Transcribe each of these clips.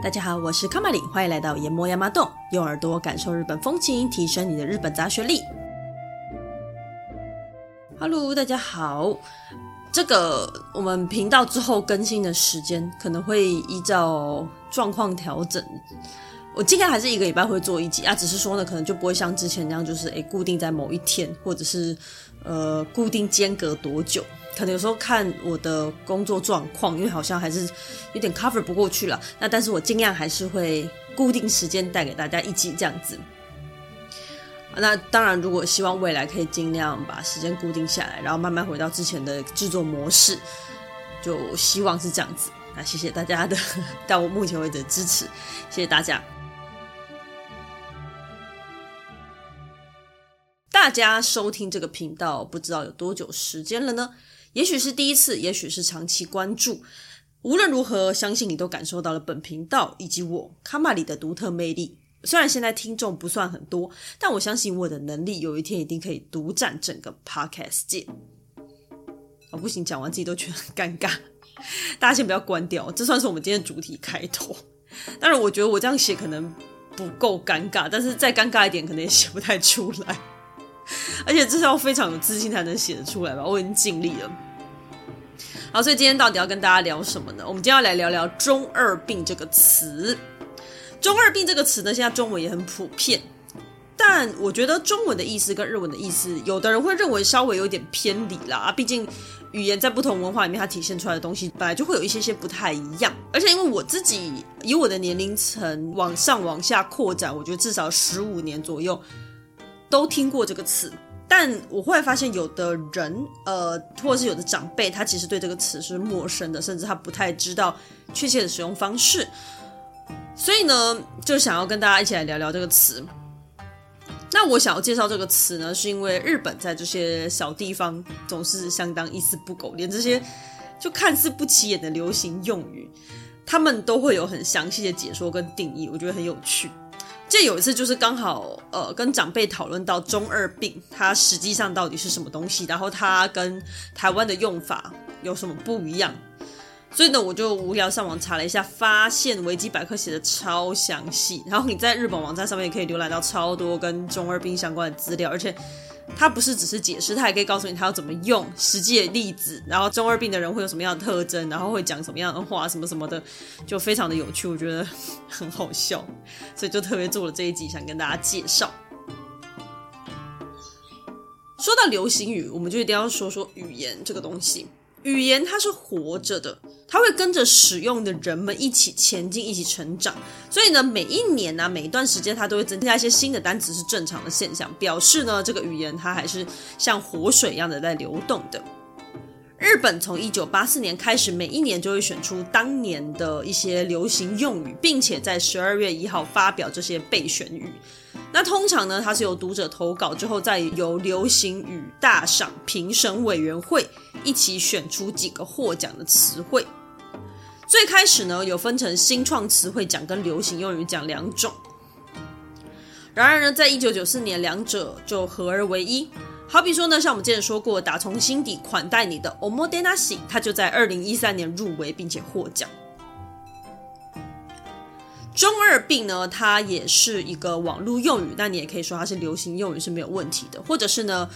大家好，我是卡玛里，欢迎来到研磨亚麻洞，用耳朵感受日本风情，提升你的日本杂学力。Hello，大家好。这个我们频道之后更新的时间可能会依照状况调整。我今天还是一个礼拜会做一集啊，只是说呢，可能就不会像之前那样，就是诶固定在某一天，或者是呃固定间隔多久。可能有时候看我的工作状况，因为好像还是有点 cover 不过去了。那但是我尽量还是会固定时间带给大家一集这样子。那当然，如果希望未来可以尽量把时间固定下来，然后慢慢回到之前的制作模式，就希望是这样子。那谢谢大家的到目前为止的支持，谢谢大家。大家收听这个频道不知道有多久时间了呢？也许是第一次，也许是长期关注。无论如何，相信你都感受到了本频道以及我卡玛里的独特魅力。虽然现在听众不算很多，但我相信我的能力有一天一定可以独占整个 Podcast 界。哦，不行，讲完自己都觉得很尴尬。大家先不要关掉，这算是我们今天主题开头。当然，我觉得我这样写可能不够尴尬，但是再尴尬一点，可能也写不太出来。而且这是要非常有自信才能写得出来吧？我已经尽力了。好，所以今天到底要跟大家聊什么呢？我们今天要来聊聊“中二病”这个词。“中二病”这个词呢，现在中文也很普遍，但我觉得中文的意思跟日文的意思，有的人会认为稍微有点偏离啦。毕竟语言在不同文化里面，它体现出来的东西本来就会有一些些不太一样。而且因为我自己以我的年龄层往上往下扩展，我觉得至少十五年左右。都听过这个词，但我后来发现，有的人，呃，或者是有的长辈，他其实对这个词是陌生的，甚至他不太知道确切的使用方式。所以呢，就想要跟大家一起来聊聊这个词。那我想要介绍这个词呢，是因为日本在这些小地方总是相当一丝不苟，连这些就看似不起眼的流行用语，他们都会有很详细的解说跟定义，我觉得很有趣。这有一次就是刚好呃跟长辈讨论到中二病，它实际上到底是什么东西，然后它跟台湾的用法有什么不一样，所以呢我就无聊上网查了一下，发现维基百科写的超详细，然后你在日本网站上面也可以浏览到超多跟中二病相关的资料，而且。他不是只是解释，他还可以告诉你他要怎么用实际的例子，然后中二病的人会有什么样的特征，然后会讲什么样的话，什么什么的，就非常的有趣，我觉得很好笑，所以就特别做了这一集，想跟大家介绍。说到流行语，我们就一定要说说语言这个东西。语言它是活着的，它会跟着使用的人们一起前进，一起成长。所以呢，每一年呢、啊，每一段时间它都会增加一些新的单词，是正常的现象，表示呢，这个语言它还是像活水一样的在流动的。日本从一九八四年开始，每一年就会选出当年的一些流行用语，并且在十二月一号发表这些备选语。那通常呢，它是由读者投稿之后，再由流行语大赏评审委员会一起选出几个获奖的词汇。最开始呢，有分成新创词汇奖跟流行用语奖两种。然而呢，在一九九四年，两者就合而为一。好比说呢，像我们之前说过，打从心底款待你的 omotenashi，它就在二零一三年入围并且获奖。中二病呢，它也是一个网络用语，那你也可以说它是流行用语是没有问题的。或者是呢，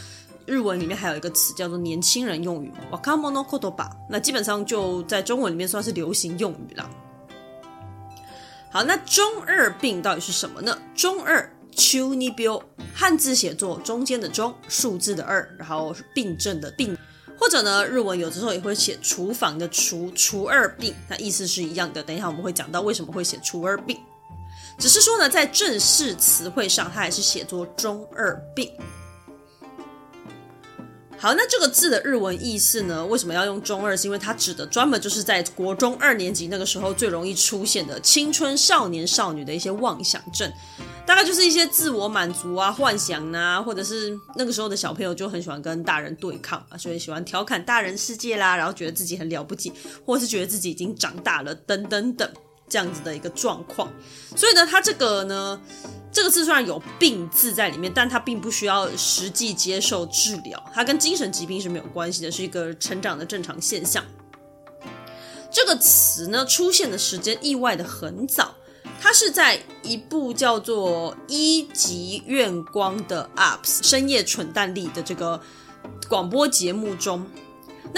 日文里面还有一个词叫做年轻人用语，wakamono kotoba，那基本上就在中文里面算是流行用语了。好，那中二病到底是什么呢？中二，中二病，汉字写作中间的中，数字的二，然后病症的病。或者呢，日文有的时候也会写厨房的厨，厨二病，那意思是一样的。等一下我们会讲到为什么会写厨二病，只是说呢，在正式词汇上，它还是写作中二病。好，那这个字的日文意思呢，为什么要用中二？是因为它指的专门就是在国中二年级那个时候最容易出现的青春少年少女的一些妄想症。大概就是一些自我满足啊、幻想啊，或者是那个时候的小朋友就很喜欢跟大人对抗啊，所以喜欢调侃大人世界啦，然后觉得自己很了不起，或是觉得自己已经长大了，等等等这样子的一个状况。所以呢，它这个呢，这个字虽然有“病”字在里面，但它并不需要实际接受治疗，它跟精神疾病是没有关系的，是一个成长的正常现象。这个词呢出现的时间意外的很早，它是在一部叫做《一级院光》的 UPS 深夜蠢蛋力的这个广播节目中。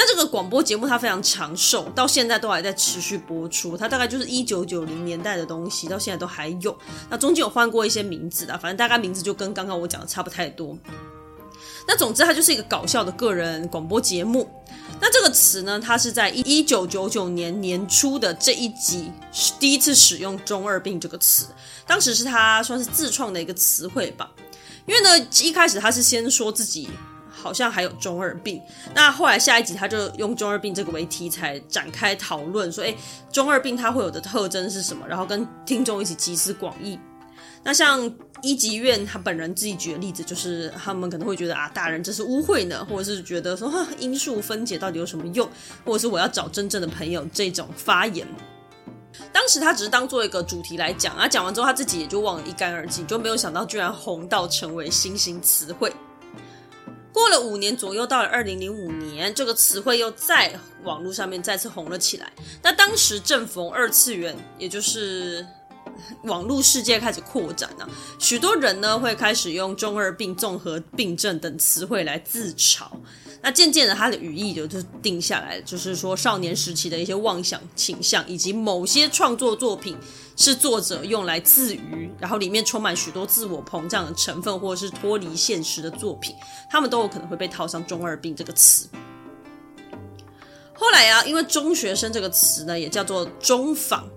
那这个广播节目它非常长寿，到现在都还在持续播出。它大概就是一九九零年代的东西，到现在都还有。那中间有换过一些名字的，反正大概名字就跟刚刚我讲的差不太多。那总之，它就是一个搞笑的个人广播节目。那这个词呢，它是在一九九九年年初的这一集第一次使用“中二病”这个词，当时是他算是自创的一个词汇吧。因为呢，一开始他是先说自己。好像还有中二病，那后来下一集他就用中二病这个为题材展开讨论，说，诶，中二病它会有的特征是什么？然后跟听众一起集思广益。那像一级院他本人自己举的例子，就是他们可能会觉得啊，大人这是污秽呢，或者是觉得说，因数分解到底有什么用？或者是我要找真正的朋友这种发言。当时他只是当做一个主题来讲，啊，讲完之后他自己也就忘了一干二净，就没有想到居然红到成为新兴词汇。过了五年左右，到了二零零五年，这个词汇又在网络上面再次红了起来。那当时正逢二次元，也就是 网络世界开始扩展啊，许多人呢会开始用中二病、综合病症等词汇来自嘲。那渐渐的，它的语义就就定下来，就是说少年时期的一些妄想倾向，以及某些创作作品是作者用来自娱，然后里面充满许多自我膨胀的成分，或者是脱离现实的作品，他们都有可能会被套上“中二病”这个词。后来啊，因为中学生这个词呢，也叫做中坊。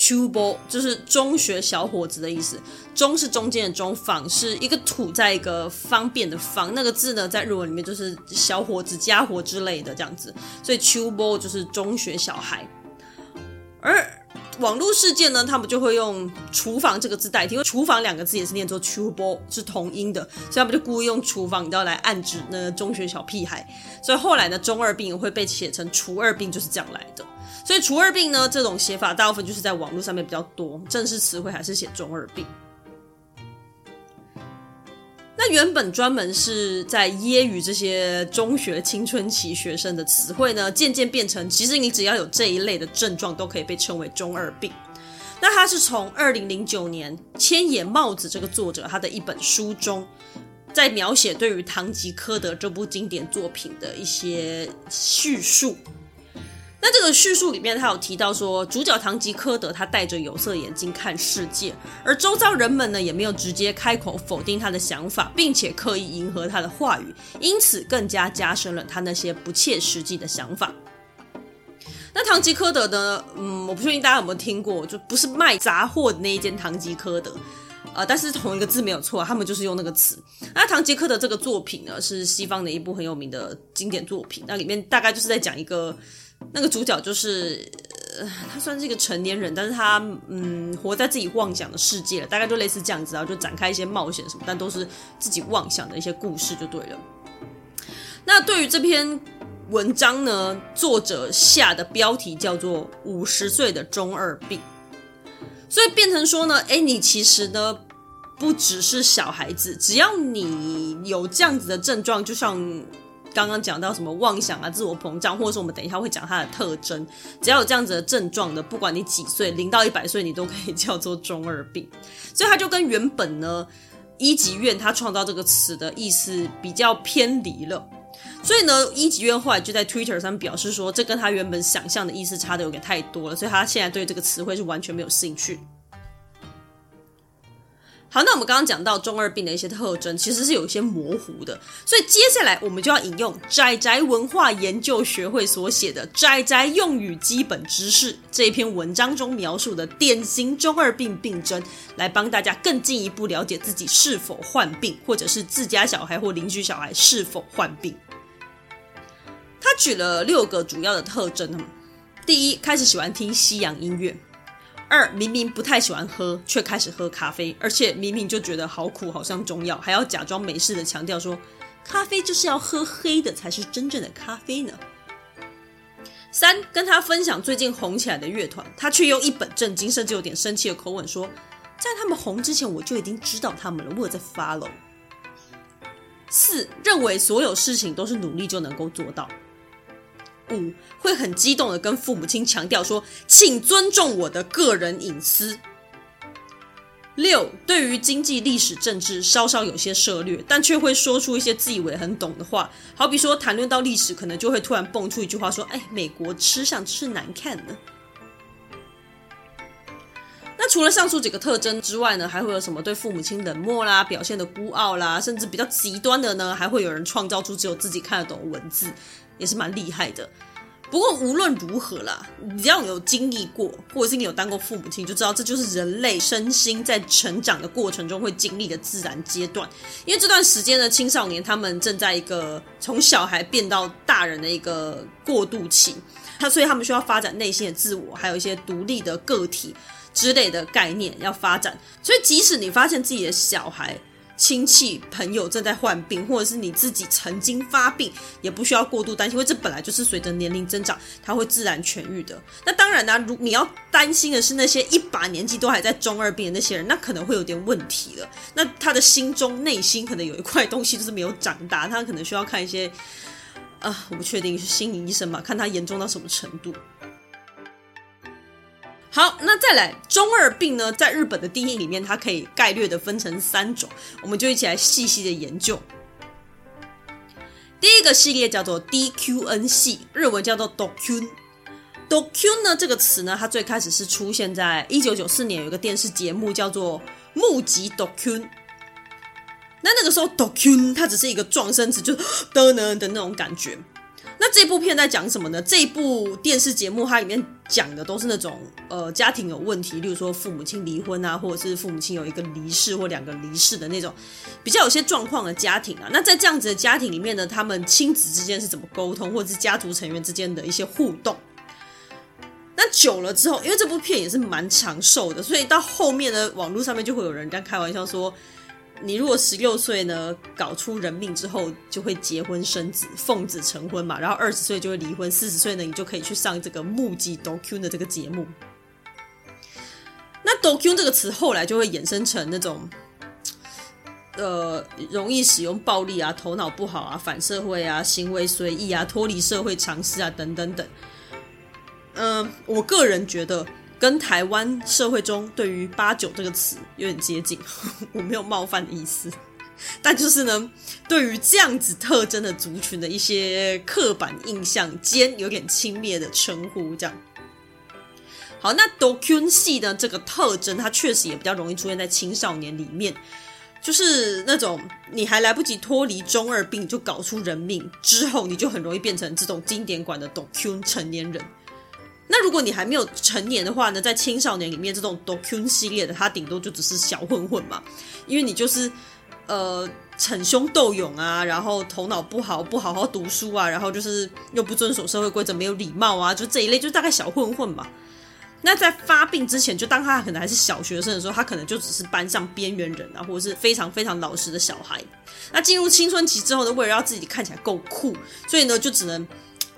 秋波就是中学小伙子的意思，中是中间的中，坊是一个土在一个方便的方，那个字呢，在日文里面就是小伙子、家伙之类的这样子，所以秋波就是中学小孩。而网络世界呢，他们就会用厨房这个字代替，因为厨房两个字也是念作秋波，是同音的，所以他们就故意用厨房，你知道来暗指那个中学小屁孩。所以后来呢，中二病会被写成厨二病，就是这样来的。所以，除二病呢，这种写法大部分就是在网络上面比较多，正式词汇还是写中二病。那原本专门是在揶揄这些中学青春期学生的词汇呢，渐渐变成，其实你只要有这一类的症状，都可以被称为中二病。那他是从二零零九年千野茂子这个作者他的一本书中，在描写对于《堂吉诃德》这部经典作品的一些叙述。那这个叙述里面，他有提到说，主角唐吉诃德他戴着有色眼镜看世界，而周遭人们呢也没有直接开口否定他的想法，并且刻意迎合他的话语，因此更加加深了他那些不切实际的想法。那唐吉诃德呢，嗯，我不确定大家有没有听过，就不是卖杂货的那一间唐吉诃德，呃，但是同一个字没有错，他们就是用那个词。那唐吉诃德这个作品呢，是西方的一部很有名的经典作品，那里面大概就是在讲一个。那个主角就是，呃，他算是一个成年人，但是他嗯，活在自己妄想的世界了，大概就类似这样子啊，就展开一些冒险什么，但都是自己妄想的一些故事就对了。那对于这篇文章呢，作者下的标题叫做“五十岁的中二病”，所以变成说呢，诶，你其实呢不只是小孩子，只要你有这样子的症状，就像。刚刚讲到什么妄想啊、自我膨胀，或者是我们等一下会讲它的特征，只要有这样子的症状的，不管你几岁，零到一百岁，你都可以叫做中二病。所以他就跟原本呢一级院他创造这个词的意思比较偏离了。所以呢，一级院后来就在 Twitter 上表示说，这跟他原本想象的意思差的有点太多了，所以他现在对这个词汇是完全没有兴趣。好，那我们刚刚讲到中二病的一些特征，其实是有一些模糊的，所以接下来我们就要引用宅宅文化研究学会所写的《宅宅用语基本知识》这一篇文章中描述的典型中二病病症，来帮大家更进一步了解自己是否患病，或者是自家小孩或邻居小孩是否患病。他举了六个主要的特征，第一，开始喜欢听西洋音乐。二，明明不太喜欢喝，却开始喝咖啡，而且明明就觉得好苦，好像中药，还要假装没事的强调说，咖啡就是要喝黑的才是真正的咖啡呢。三，跟他分享最近红起来的乐团，他却用一本正经甚至有点生气的口吻说，在他们红之前我就已经知道他们了，我在 follow。四，认为所有事情都是努力就能够做到。五会很激动的跟父母亲强调说，请尊重我的个人隐私。六，对于经济、历史、政治稍稍有些涉略，但却会说出一些自以为很懂的话。好比说，谈论到历史，可能就会突然蹦出一句话说：“哎，美国吃相吃难看的。”那除了上述几个特征之外呢，还会有什么对父母亲冷漠啦、表现的孤傲啦，甚至比较极端的呢？还会有人创造出只有自己看得懂文字，也是蛮厉害的。不过无论如何啦，你只要有经历过，或者是你有当过父母亲，就知道这就是人类身心在成长的过程中会经历的自然阶段。因为这段时间的，青少年他们正在一个从小孩变到大人的一个过渡期，他所以他们需要发展内心的自我，还有一些独立的个体之类的概念要发展。所以即使你发现自己的小孩，亲戚朋友正在患病，或者是你自己曾经发病，也不需要过度担心，因为这本来就是随着年龄增长，它会自然痊愈的。那当然呢、如你要担心的是那些一把年纪都还在中二病的那些人，那可能会有点问题了。那他的心中内心可能有一块东西就是没有长大，他可能需要看一些，啊、我不确定是心理医生嘛，看他严重到什么程度。好，那再来中二病呢？在日本的定义里面，它可以概略的分成三种，我们就一起来细细的研究。第一个系列叫做 DQN 系，日文叫做 docun。docun 呢这个词呢，它最开始是出现在一九九四年有一个电视节目叫做《目击 Dokyun》。那那个时候，docun 它只是一个状声词，就是的呢的那种感觉。那这部片在讲什么呢？这一部电视节目它里面讲的都是那种呃家庭有问题，例如说父母亲离婚啊，或者是父母亲有一个离世或两个离世的那种比较有些状况的家庭啊。那在这样子的家庭里面呢，他们亲子之间是怎么沟通，或者是家族成员之间的一些互动。那久了之后，因为这部片也是蛮长寿的，所以到后面呢，网络上面就会有人在开玩笑说。你如果十六岁呢，搞出人命之后，就会结婚生子，奉子成婚嘛。然后二十岁就会离婚，四十岁呢，你就可以去上这个目击 dokun 的这个节目。那 dokun 这个词后来就会衍生成那种，呃，容易使用暴力啊，头脑不好啊，反社会啊，行为随意啊，脱离社会常识啊，等等等。嗯、我个人觉得。跟台湾社会中对于“八九”这个词有点接近，我没有冒犯的意思，但就是呢，对于这样子特征的族群的一些刻板印象间有点轻蔑的称呼，这样。好，那 Doku 系呢这个特征，它确实也比较容易出现在青少年里面，就是那种你还来不及脱离中二病就搞出人命之后，你就很容易变成这种经典馆的 Doku 成年人。那如果你还没有成年的话呢，在青少年里面，这种 dokun 系列的，他顶多就只是小混混嘛，因为你就是呃逞凶斗勇啊，然后头脑不好，不好好读书啊，然后就是又不遵守社会规则，没有礼貌啊，就这一类，就大概小混混嘛。那在发病之前，就当他可能还是小学生的时候，他可能就只是班上边缘人啊，或者是非常非常老实的小孩。那进入青春期之后呢，为了让自己看起来够酷，所以呢，就只能。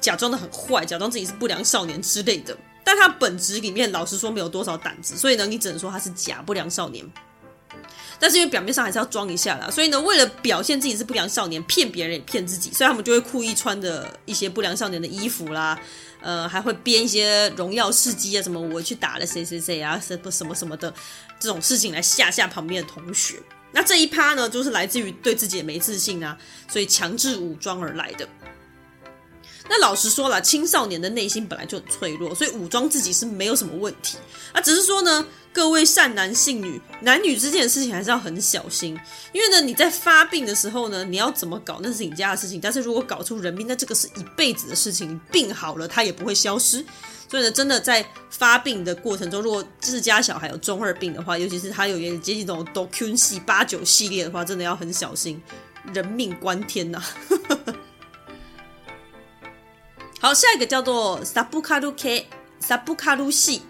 假装的很坏，假装自己是不良少年之类的，但他本质里面老实说没有多少胆子，所以呢，你只能说他是假不良少年。但是因为表面上还是要装一下啦，所以呢，为了表现自己是不良少年，骗别人也骗自己，所以他们就会故意穿的一些不良少年的衣服啦，呃，还会编一些荣耀事迹啊，什么我去打了谁谁谁啊，什么什么什么的这种事情来吓吓旁边的同学。那这一趴呢，就是来自于对自己的没自信啊，所以强制武装而来的。那老实说了，青少年的内心本来就很脆弱，所以武装自己是没有什么问题啊。只是说呢，各位善男信女，男女之间的事情还是要很小心，因为呢，你在发病的时候呢，你要怎么搞那是你家的事情，但是如果搞出人命，那这个是一辈子的事情。病好了，它也不会消失。所以呢，真的在发病的过程中，如果自家小孩有中二病的话，尤其是他有点接近这种 Dokyun 系八九系列的话，真的要很小心，人命关天呐、啊。好，下一个叫做萨布卡鲁 K，萨布卡鲁系，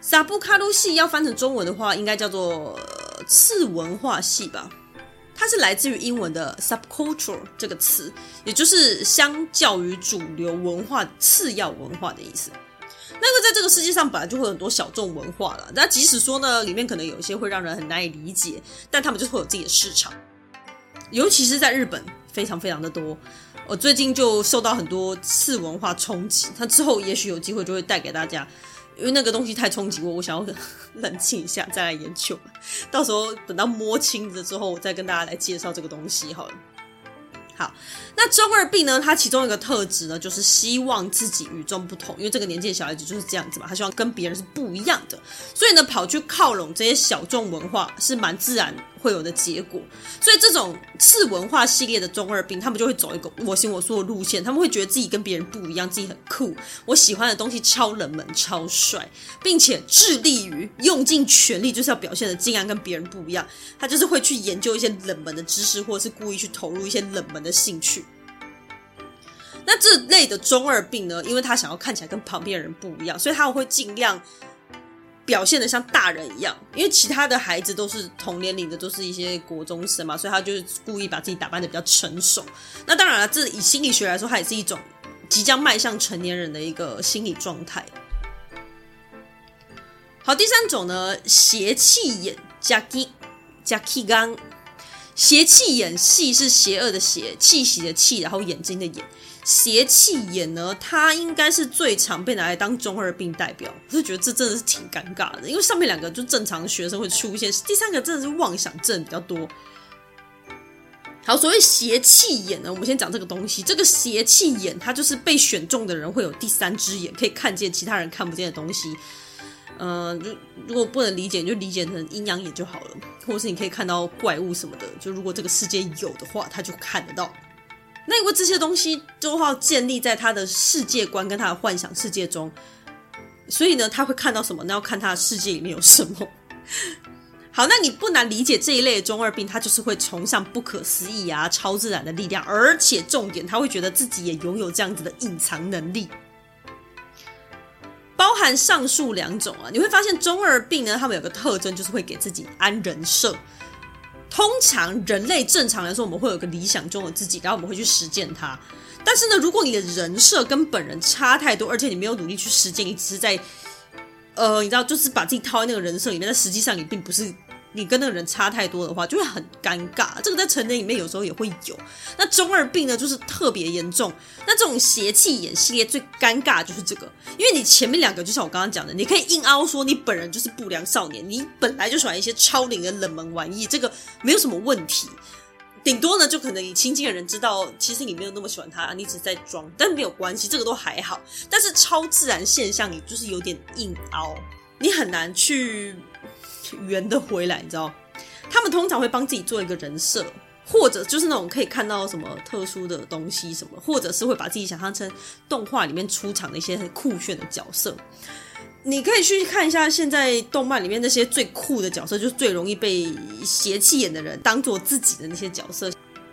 萨布卡鲁系要翻成中文的话，应该叫做次文化系吧？它是来自于英文的 subculture 这个词，也就是相较于主流文化次要文化的意思。那个在这个世界上本来就会有很多小众文化了，那即使说呢，里面可能有一些会让人很难以理解，但他们就是会有自己的市场，尤其是在日本，非常非常的多。我最近就受到很多次文化冲击，他之后也许有机会就会带给大家，因为那个东西太冲击我，我想要 冷静一下再来研究，到时候等到摸清了之后，我再跟大家来介绍这个东西好了。好，那中二病呢？它其中一个特质呢，就是希望自己与众不同。因为这个年纪的小孩子就是这样子嘛，他希望跟别人是不一样的，所以呢，跑去靠拢这些小众文化是蛮自然会有的结果。所以这种次文化系列的中二病，他们就会走一个我行我素的路线。他们会觉得自己跟别人不一样，自己很酷，我喜欢的东西超冷门、超帅，并且致力于用尽全力，就是要表现的尽量跟别人不一样。他就是会去研究一些冷门的知识，或者是故意去投入一些冷门的兴趣，那这类的中二病呢，因为他想要看起来跟旁边人不一样，所以他会尽量表现的像大人一样。因为其他的孩子都是同年龄的，都是一些国中生嘛，所以他就是故意把自己打扮的比较成熟。那当然了，这以心理学来说，它也是一种即将迈向成年人的一个心理状态。好，第三种呢，邪气眼加基加基刚。邪气眼，气是邪恶的邪，气息的气，然后眼睛的眼。邪气眼呢，它应该是最常被拿来当中二病代表。我是觉得这真的是挺尴尬的，因为上面两个就正常学生会出现，第三个真的是妄想症比较多。好，所谓邪气眼呢，我们先讲这个东西。这个邪气眼，它就是被选中的人会有第三只眼，可以看见其他人看不见的东西。嗯、呃，就如果不能理解，你就理解成阴阳眼就好了，或者是你可以看到怪物什么的。就如果这个世界有的话，他就看得到。那因为这些东西都要建立在他的世界观跟他的幻想世界中，所以呢，他会看到什么？那要看他的世界里面有什么。好，那你不难理解这一类的中二病，他就是会崇尚不可思议啊、超自然的力量，而且重点，他会觉得自己也拥有这样子的隐藏能力。包含上述两种啊，你会发现中二病呢，他们有个特征，就是会给自己安人设。通常人类正常来说，我们会有个理想中的自己，然后我们会去实践它。但是呢，如果你的人设跟本人差太多，而且你没有努力去实践，你只是在，呃，你知道，就是把自己套在那个人设里面，但实际上你并不是。你跟那个人差太多的话，就会很尴尬。这个在成人里面有时候也会有。那中二病呢，就是特别严重。那这种邪气眼系列最尴尬就是这个，因为你前面两个就像我刚刚讲的，你可以硬凹说你本人就是不良少年，你本来就喜欢一些超龄的冷门玩意，这个没有什么问题。顶多呢，就可能你亲近的人知道，其实你没有那么喜欢他，你只是在装，但没有关系，这个都还好。但是超自然现象，你就是有点硬凹，你很难去。圆的回来，你知道？他们通常会帮自己做一个人设，或者就是那种可以看到什么特殊的东西什么，或者是会把自己想象成动画里面出场的一些很酷炫的角色。你可以去看一下现在动漫里面那些最酷的角色，就是最容易被邪气眼的人当做自己的那些角色。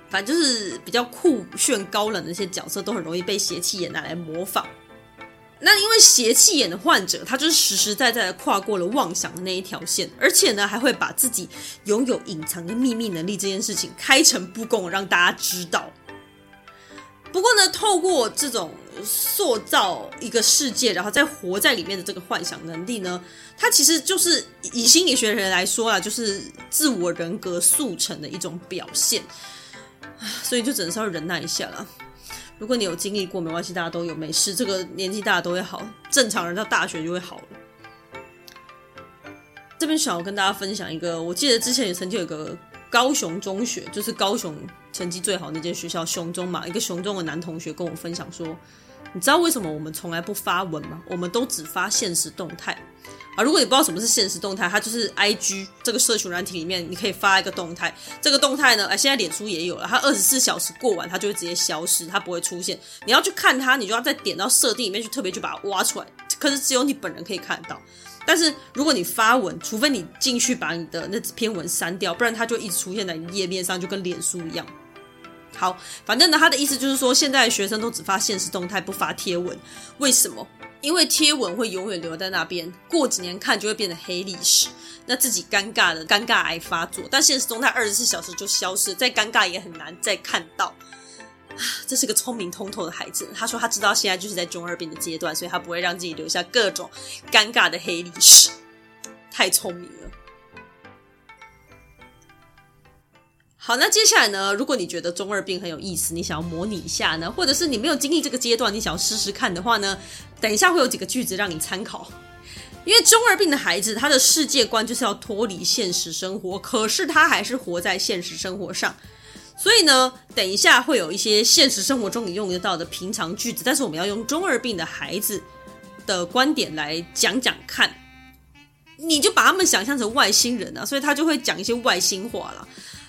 反正就是比较酷炫高冷的那些角色，都很容易被邪气眼拿来模仿。那因为邪气眼的患者，他就是实实在在的跨过了妄想的那一条线，而且呢，还会把自己拥有隐藏的秘密能力这件事情开诚布公，让大家知道。不过呢，透过这种塑造一个世界，然后再活在里面的这个幻想能力呢，它其实就是以心理学的人来说啊，就是自我人格速成的一种表现。所以就只能稍微忍耐一下了。如果你有经历过，没关系，大家都有，没事。这个年纪大家都会好，正常人到大学就会好了。这边想要跟大家分享一个，我记得之前也曾经有个高雄中学，就是高雄成绩最好那间学校雄中嘛，一个雄中的男同学跟我分享说，你知道为什么我们从来不发文吗？我们都只发现实动态。啊，如果你不知道什么是现实动态，它就是 IG 这个社群软体里面，你可以发一个动态。这个动态呢，哎，现在脸书也有了，它二十四小时过完，它就会直接消失，它不会出现。你要去看它，你就要再点到设定里面去，特别去把它挖出来。可是只有你本人可以看到。但是如果你发文，除非你进去把你的那篇文删掉，不然它就一直出现在你页面上，就跟脸书一样。好，反正呢，他的意思就是说，现在的学生都只发现实动态，不发贴文，为什么？因为贴文会永远留在那边，过几年看就会变成黑历史，那自己尴尬的尴尬癌发作。但现实中他二十四小时就消失，再尴尬也很难再看到。这是个聪明通透的孩子，他说他知道现在就是在中二病的阶段，所以他不会让自己留下各种尴尬的黑历史，太聪明了。好，那接下来呢，如果你觉得中二病很有意思，你想要模拟一下呢，或者是你没有经历这个阶段，你想要试试看的话呢，等一下会有几个句子让你参考。因为中二病的孩子，他的世界观就是要脱离现实生活，可是他还是活在现实生活上。所以呢，等一下会有一些现实生活中你用得到的平常句子，但是我们要用中二病的孩子的观点来讲讲看。你就把他们想象成外星人啊，所以他就会讲一些外星话了。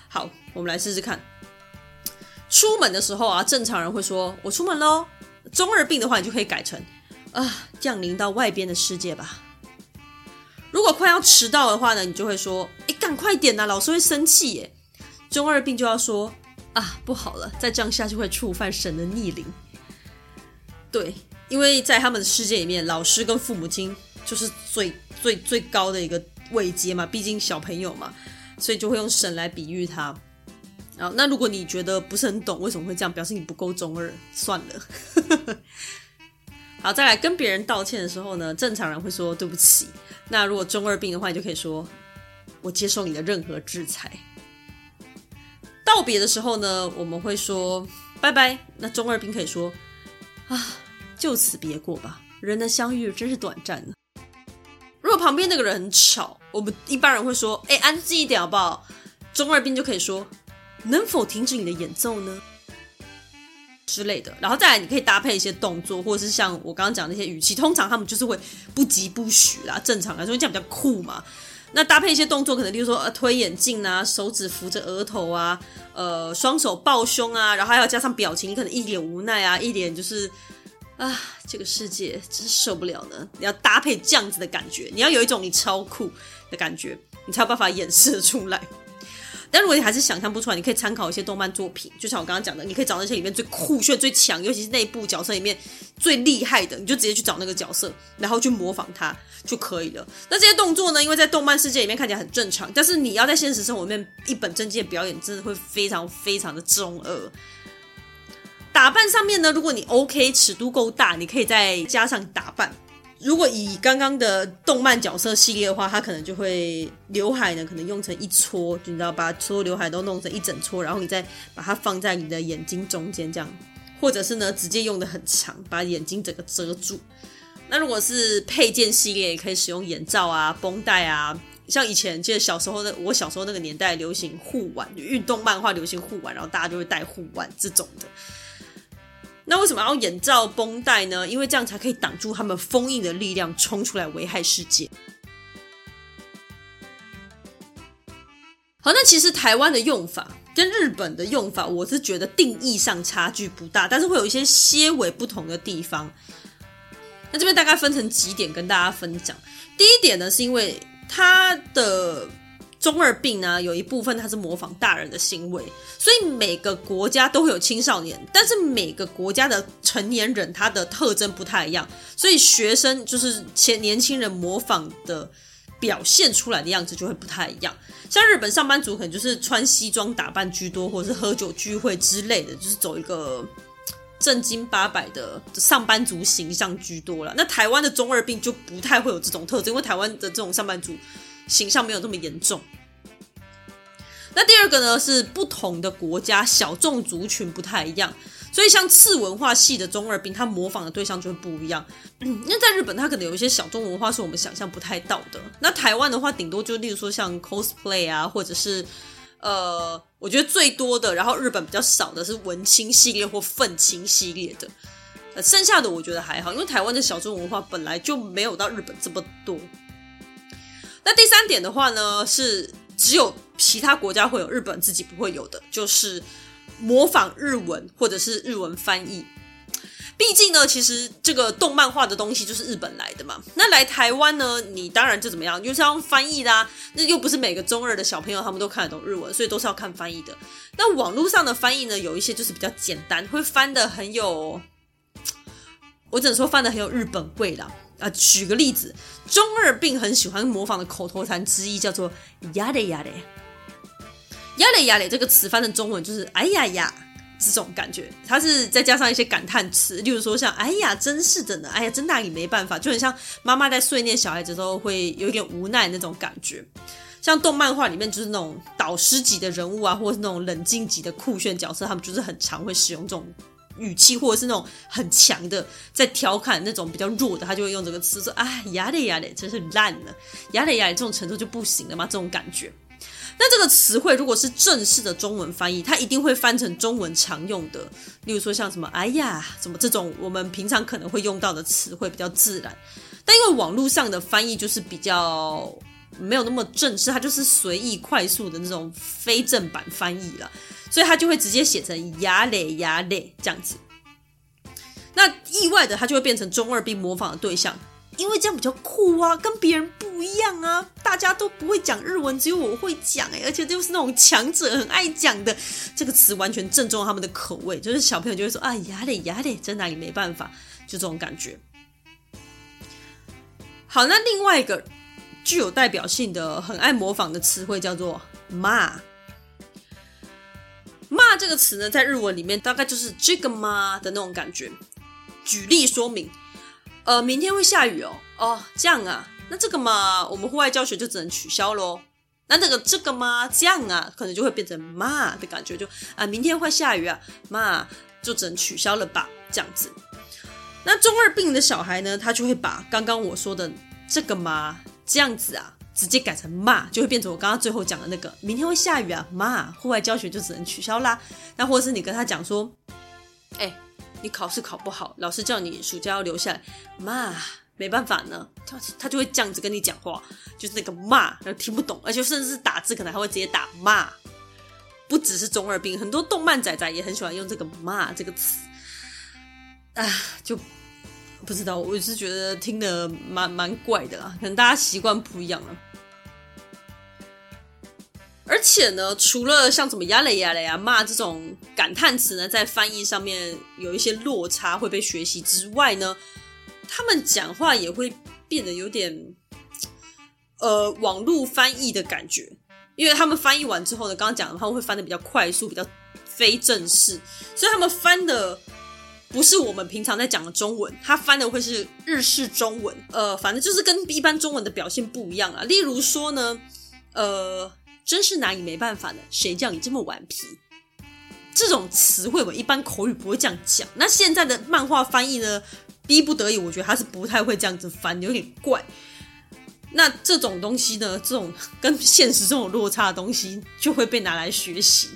好，我们来试试看。出门的时候啊，正常人会说“我出门喽”。中二病的话，你就可以改成“啊，降临到外边的世界吧”。如果快要迟到的话呢，你就会说：“哎，赶快点呐，老师会生气耶。”中二病就要说：“啊，不好了，再这样下去会触犯神的逆鳞。”对，因为在他们的世界里面，老师跟父母亲就是最最最高的一个位阶嘛，毕竟小朋友嘛，所以就会用神来比喻他。好，那如果你觉得不是很懂为什么会这样，表示你不够中二，算了。好，再来跟别人道歉的时候呢，正常人会说对不起。那如果中二病的话，你就可以说我接受你的任何制裁。道别的时候呢，我们会说拜拜。那中二病可以说啊，就此别过吧，人的相遇真是短暂呢。如果旁边那个人很吵，我们一般人会说：“哎，安静一点好不好？”中二病就可以说：“能否停止你的演奏呢？”之类的。然后再来，你可以搭配一些动作，或者是像我刚刚讲那些语气，通常他们就是会不疾不徐啦。正常来说，这样比较酷嘛。那搭配一些动作，可能例如说呃推眼镜啊，手指扶着额头啊，呃双手抱胸啊，然后还要加上表情，你可能一脸无奈啊，一脸就是。啊，这个世界真受不了呢！你要搭配这样子的感觉，你要有一种你超酷的感觉，你才有办法演示出来。但如果你还是想象不出来，你可以参考一些动漫作品，就像我刚刚讲的，你可以找那些里面最酷炫、最强，尤其是内部角色里面最厉害的，你就直接去找那个角色，然后去模仿他就可以了。那这些动作呢，因为在动漫世界里面看起来很正常，但是你要在现实生活里面一本正经的表演，真的会非常非常的中二。打扮上面呢，如果你 OK，尺度够大，你可以再加上打扮。如果以刚刚的动漫角色系列的话，它可能就会刘海呢，可能用成一撮，就你知道，把所有刘海都弄成一整撮，然后你再把它放在你的眼睛中间这样，或者是呢，直接用得很长，把眼睛整个遮住。那如果是配件系列，也可以使用眼罩啊、绷带啊，像以前记得小时候的，我小时候那个年代流行护腕，运动漫画流行护腕，然后大家就会戴护腕这种的。那为什么要眼罩绷带呢？因为这样才可以挡住他们封印的力量冲出来危害世界。好，那其实台湾的用法跟日本的用法，我是觉得定义上差距不大，但是会有一些些微不同的地方。那这边大概分成几点跟大家分享。第一点呢，是因为它的。中二病呢，有一部分它是模仿大人的行为，所以每个国家都会有青少年，但是每个国家的成年人他的特征不太一样，所以学生就是前年轻人模仿的表现出来的样子就会不太一样。像日本上班族可能就是穿西装打扮居多，或者是喝酒聚会之类的，就是走一个正经八百的上班族形象居多了。那台湾的中二病就不太会有这种特征，因为台湾的这种上班族。形象没有这么严重。那第二个呢，是不同的国家小众族群不太一样，所以像次文化系的中二病，他模仿的对象就会不一样。嗯，因为在日本，他可能有一些小众文化是我们想象不太到的。那台湾的话，顶多就例如说像 cosplay 啊，或者是呃，我觉得最多的，然后日本比较少的是文青系列或愤青系列的。呃，剩下的我觉得还好，因为台湾的小众文化本来就没有到日本这么多。那第三点的话呢，是只有其他国家会有，日本自己不会有的，就是模仿日文或者是日文翻译。毕竟呢，其实这个动漫画的东西就是日本来的嘛。那来台湾呢，你当然就怎么样，就是要用翻译啦。那又不是每个中二的小朋友他们都看得懂日文，所以都是要看翻译的。那网络上的翻译呢，有一些就是比较简单，会翻得很有，我只能说翻得很有日本味啦。啊，举个例子，中二病很喜欢模仿的口头禅之一叫做“呀嘞呀嘞”，“呀嘞呀嘞”这个词翻成中文就是“哎呀呀”这种感觉，它是再加上一些感叹词，例如说像“哎呀，真是的呢”，“哎呀，真拿你没办法”，就很像妈妈在碎念小孩子的时候会有一点无奈那种感觉。像动漫画里面就是那种导师级的人物啊，或者是那种冷静级的酷炫角色，他们就是很常会使用这种语气，或者是那种很强的在调侃那种比较弱的，他就会用这个词说：“哎，呀嘞呀嘞，真是烂了，呀嘞呀嘞，这种程度就不行了吗？”这种感觉。那这个词汇如果是正式的中文翻译，它一定会翻成中文常用的，例如说像什么“哎呀”什么这种我们平常可能会用到的词汇比较自然。但因为网络上的翻译就是比较没有那么正式，它就是随意快速的那种非正版翻译了，所以他就会直接写成“呀嘞呀嘞”这样子。那意外的，它就会变成中二病模仿的对象。因为这样比较酷啊，跟别人不一样啊，大家都不会讲日文，只有我会讲哎，而且又是那种强者很爱讲的这个词，完全正中他们的口味，就是小朋友就会说啊呀嘞呀嘞，真拿你没办法，就这种感觉。好，那另外一个具有代表性的、很爱模仿的词汇叫做“骂”。骂这个词呢，在日文里面大概就是这个嘛的那种感觉。举例说明。呃，明天会下雨哦。哦，这样啊，那这个嘛，我们户外教学就只能取消喽。那这个这个嘛，这样啊，可能就会变成骂的感觉，就啊，明天会下雨啊，嘛就只能取消了吧，这样子。那中二病的小孩呢，他就会把刚刚我说的这个嘛，这样子啊，直接改成骂，就会变成我刚刚最后讲的那个，明天会下雨啊，骂，户外教学就只能取消啦。那或者是你跟他讲说，哎。你考试考不好，老师叫你暑假要留下来，骂，没办法呢，他他就会这样子跟你讲话，就是那个骂，然后听不懂，而且甚至是打字可能还会直接打骂。不只是中二病，很多动漫仔仔也很喜欢用这个骂这个词，啊，就不知道，我是觉得听的蛮蛮怪的啦，可能大家习惯不一样了。而且呢，除了像怎么呀嘞呀嘞呀骂这种感叹词呢，在翻译上面有一些落差会被学习之外呢，他们讲话也会变得有点呃网络翻译的感觉，因为他们翻译完之后呢，刚刚讲的他们会翻得比较快速，比较非正式，所以他们翻的不是我们平常在讲的中文，他翻的会是日式中文，呃，反正就是跟一般中文的表现不一样啊。例如说呢，呃。真是拿你没办法呢，谁叫你这么顽皮？这种词汇我一般口语不会这样讲。那现在的漫画翻译呢，逼不得已，我觉得他是不太会这样子翻，有点怪。那这种东西呢，这种跟现实中有落差的东西，就会被拿来学习。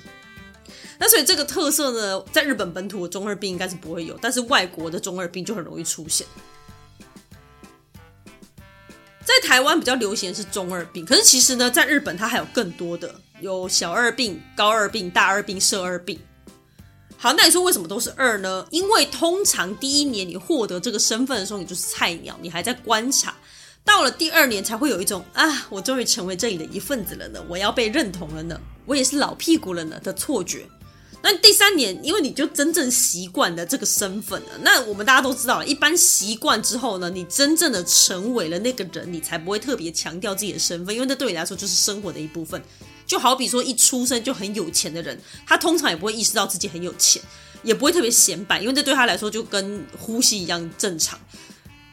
那所以这个特色呢，在日本本土的中二病应该是不会有，但是外国的中二病就很容易出现。在台湾比较流行的是中二病，可是其实呢，在日本它还有更多的，有小二病、高二病、大二病、社二病。好，那你说为什么都是二呢？因为通常第一年你获得这个身份的时候，你就是菜鸟，你还在观察；到了第二年才会有一种啊，我终于成为这里的一份子了呢，我要被认同了呢，我也是老屁股了呢的错觉。那第三年，因为你就真正习惯了这个身份了。那我们大家都知道，一般习惯之后呢，你真正的成为了那个人，你才不会特别强调自己的身份，因为那对你来说就是生活的一部分。就好比说，一出生就很有钱的人，他通常也不会意识到自己很有钱，也不会特别显摆，因为这对他来说就跟呼吸一样正常，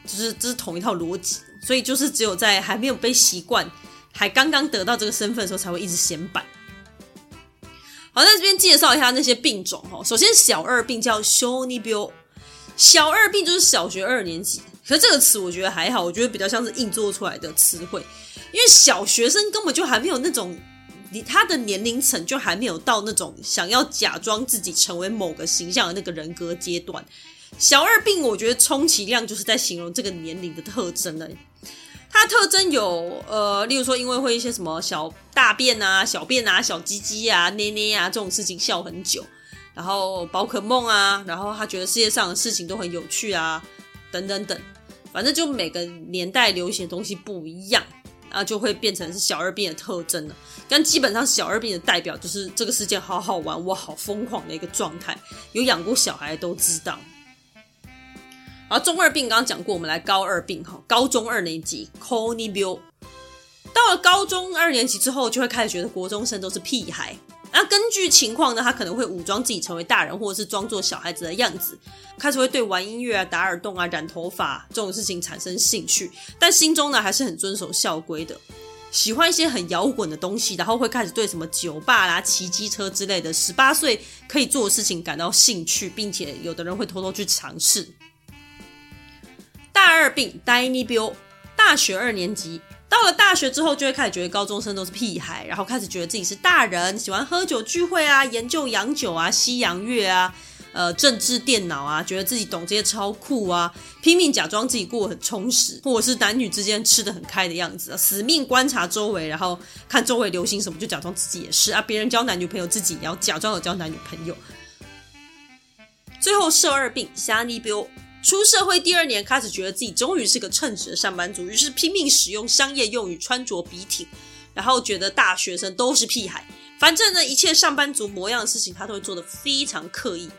就是这是同一套逻辑。所以就是只有在还没有被习惯，还刚刚得到这个身份的时候，才会一直显摆。好，在这边介绍一下那些病种哈。首先，小二病叫小二病，小二病就是小学二年级。可是这个词我觉得还好，我觉得比较像是硬做出来的词汇，因为小学生根本就还没有那种，他的年龄层就还没有到那种想要假装自己成为某个形象的那个人格阶段。小二病，我觉得充其量就是在形容这个年龄的特征而已。它特征有，呃，例如说，因为会一些什么小大便啊、小便啊、小鸡鸡啊、捏捏啊这种事情笑很久，然后宝可梦啊，然后他觉得世界上的事情都很有趣啊，等等等，反正就每个年代流行的东西不一样，然后就会变成是小二病的特征了。但基本上小二病的代表就是这个世界好好玩，我好疯狂的一个状态，有养过小孩都知道。而中二病刚刚讲过，我们来高二病哈，高中二年级高二病。到了高中二年级之后，就会开始觉得国中生都是屁孩。那根据情况呢，他可能会武装自己成为大人，或者是装作小孩子的样子，开始会对玩音乐啊、打耳洞啊、染头发这种事情产生兴趣，但心中呢还是很遵守校规的。喜欢一些很摇滚的东西，然后会开始对什么酒吧啦、骑机车之类的十八岁可以做的事情感到兴趣，并且有的人会偷偷去尝试。大二病 daini 病，大学二年级。到了大学之后，就会开始觉得高中生都是屁孩，然后开始觉得自己是大人，喜欢喝酒聚会啊，研究洋酒啊、西洋乐啊，呃，政治电脑啊，觉得自己懂这些超酷啊，拼命假装自己过得很充实，或者是男女之间吃得很开的样子啊，死命观察周围，然后看周围流行什么，就假装自己也是啊，别人交男女朋友，自己也要假装有交男女朋友。最后社二病瞎尼标。出社会第二年，开始觉得自己终于是个称职的上班族，于是拼命使用商业用语，穿着笔挺，然后觉得大学生都是屁孩，反正呢，一切上班族模样的事情，他都会做得非常刻意。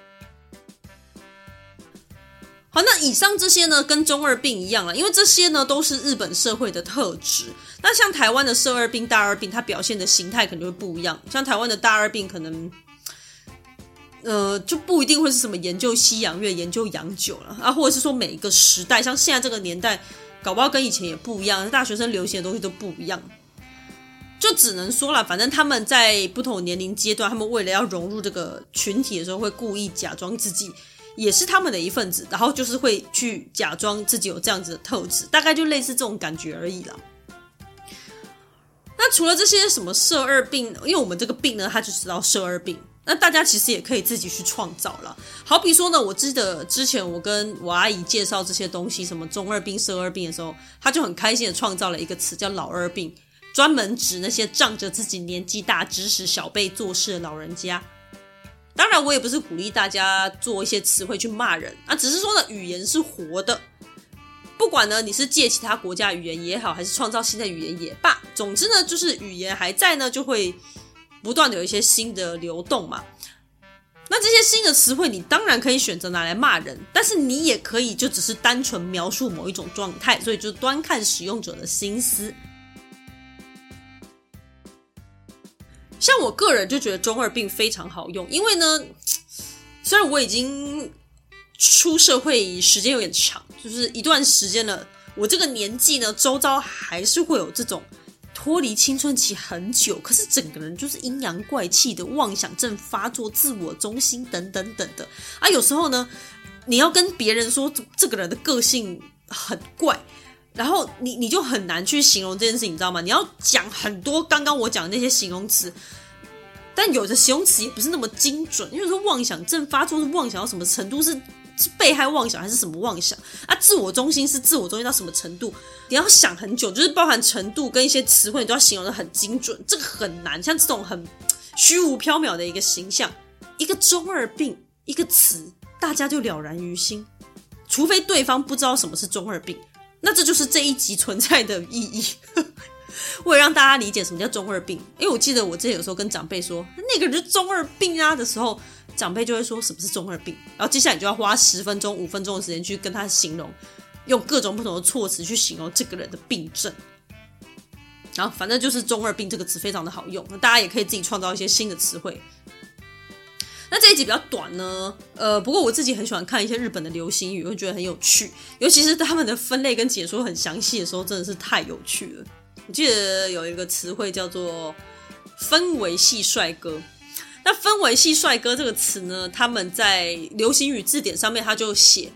好，那以上这些呢，跟中二病一样了，因为这些呢都是日本社会的特质。那像台湾的社二病、大二病，它表现的形态可能会不一样。像台湾的大二病，可能。呃，就不一定会是什么研究西洋乐、研究洋酒了啊，或者是说每一个时代，像现在这个年代，搞不好跟以前也不一样，大学生流行的东西都不一样，就只能说了，反正他们在不同年龄阶段，他们为了要融入这个群体的时候，会故意假装自己也是他们的一份子，然后就是会去假装自己有这样子的特质，大概就类似这种感觉而已啦。那除了这些什么社二病，因为我们这个病呢，他就知道社二病。那大家其实也可以自己去创造了，好比说呢，我记得之前我跟我阿姨介绍这些东西，什么中二病、社二病的时候，她就很开心的创造了一个词叫老二病，专门指那些仗着自己年纪大、指使小辈做事的老人家。当然，我也不是鼓励大家做一些词汇去骂人啊，只是说呢，语言是活的，不管呢你是借其他国家语言也好，还是创造新的语言也罢，总之呢，就是语言还在呢，就会。不断的有一些新的流动嘛，那这些新的词汇，你当然可以选择拿来骂人，但是你也可以就只是单纯描述某一种状态，所以就端看使用者的心思。像我个人就觉得中二病非常好用，因为呢，虽然我已经出社会时间有点长，就是一段时间了，我这个年纪呢，周遭还是会有这种。脱离青春期很久，可是整个人就是阴阳怪气的妄想症发作、自我中心等等等的啊。有时候呢，你要跟别人说这个人的个性很怪，然后你你就很难去形容这件事情，你知道吗？你要讲很多刚刚我讲的那些形容词，但有的形容词也不是那么精准，因为说妄想症发作是妄想到什么程度是？是被害妄想还是什么妄想啊？自我中心是自我中心到什么程度？你要想很久，就是包含程度跟一些词汇，你都要形容得很精准，这个很难。像这种很 虚无缥缈的一个形象，一个中二病，一个词，大家就了然于心。除非对方不知道什么是中二病，那这就是这一集存在的意义。为了让大家理解什么叫中二病，因为我记得我之前有时候跟长辈说那个人是中二病啊的时候。长辈就会说什么是中二病，然后接下来你就要花十分钟、五分钟的时间去跟他形容，用各种不同的措辞去形容这个人的病症。然后反正就是中二病这个词非常的好用，那大家也可以自己创造一些新的词汇。那这一集比较短呢，呃，不过我自己很喜欢看一些日本的流行语，会觉得很有趣，尤其是他们的分类跟解说很详细的时候，真的是太有趣了。我记得有一个词汇叫做“氛围系帅哥”。那氛围系帅哥这个词呢，他们在流行语字典上面他就写，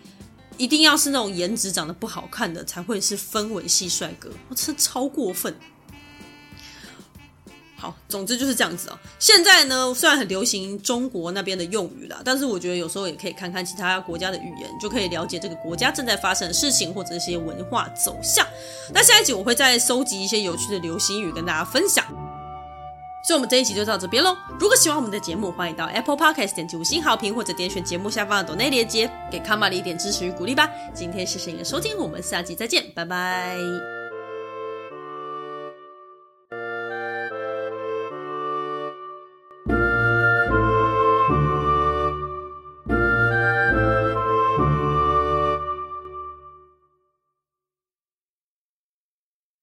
一定要是那种颜值长得不好看的才会是氛围系帅哥，我真的超过分。好，总之就是这样子哦。现在呢，虽然很流行中国那边的用语啦，但是我觉得有时候也可以看看其他国家的语言，就可以了解这个国家正在发生的事情或者一些文化走向。那下一集我会再收集一些有趣的流行语跟大家分享。所以，我们这一集就到这边喽。如果喜欢我们的节目，欢迎到 Apple Podcast 点击五星好评，或者点选节目下方的抖内链接，给卡玛丽一点支持与鼓励吧。今天谢谢你的收听，我们下集再见，拜拜。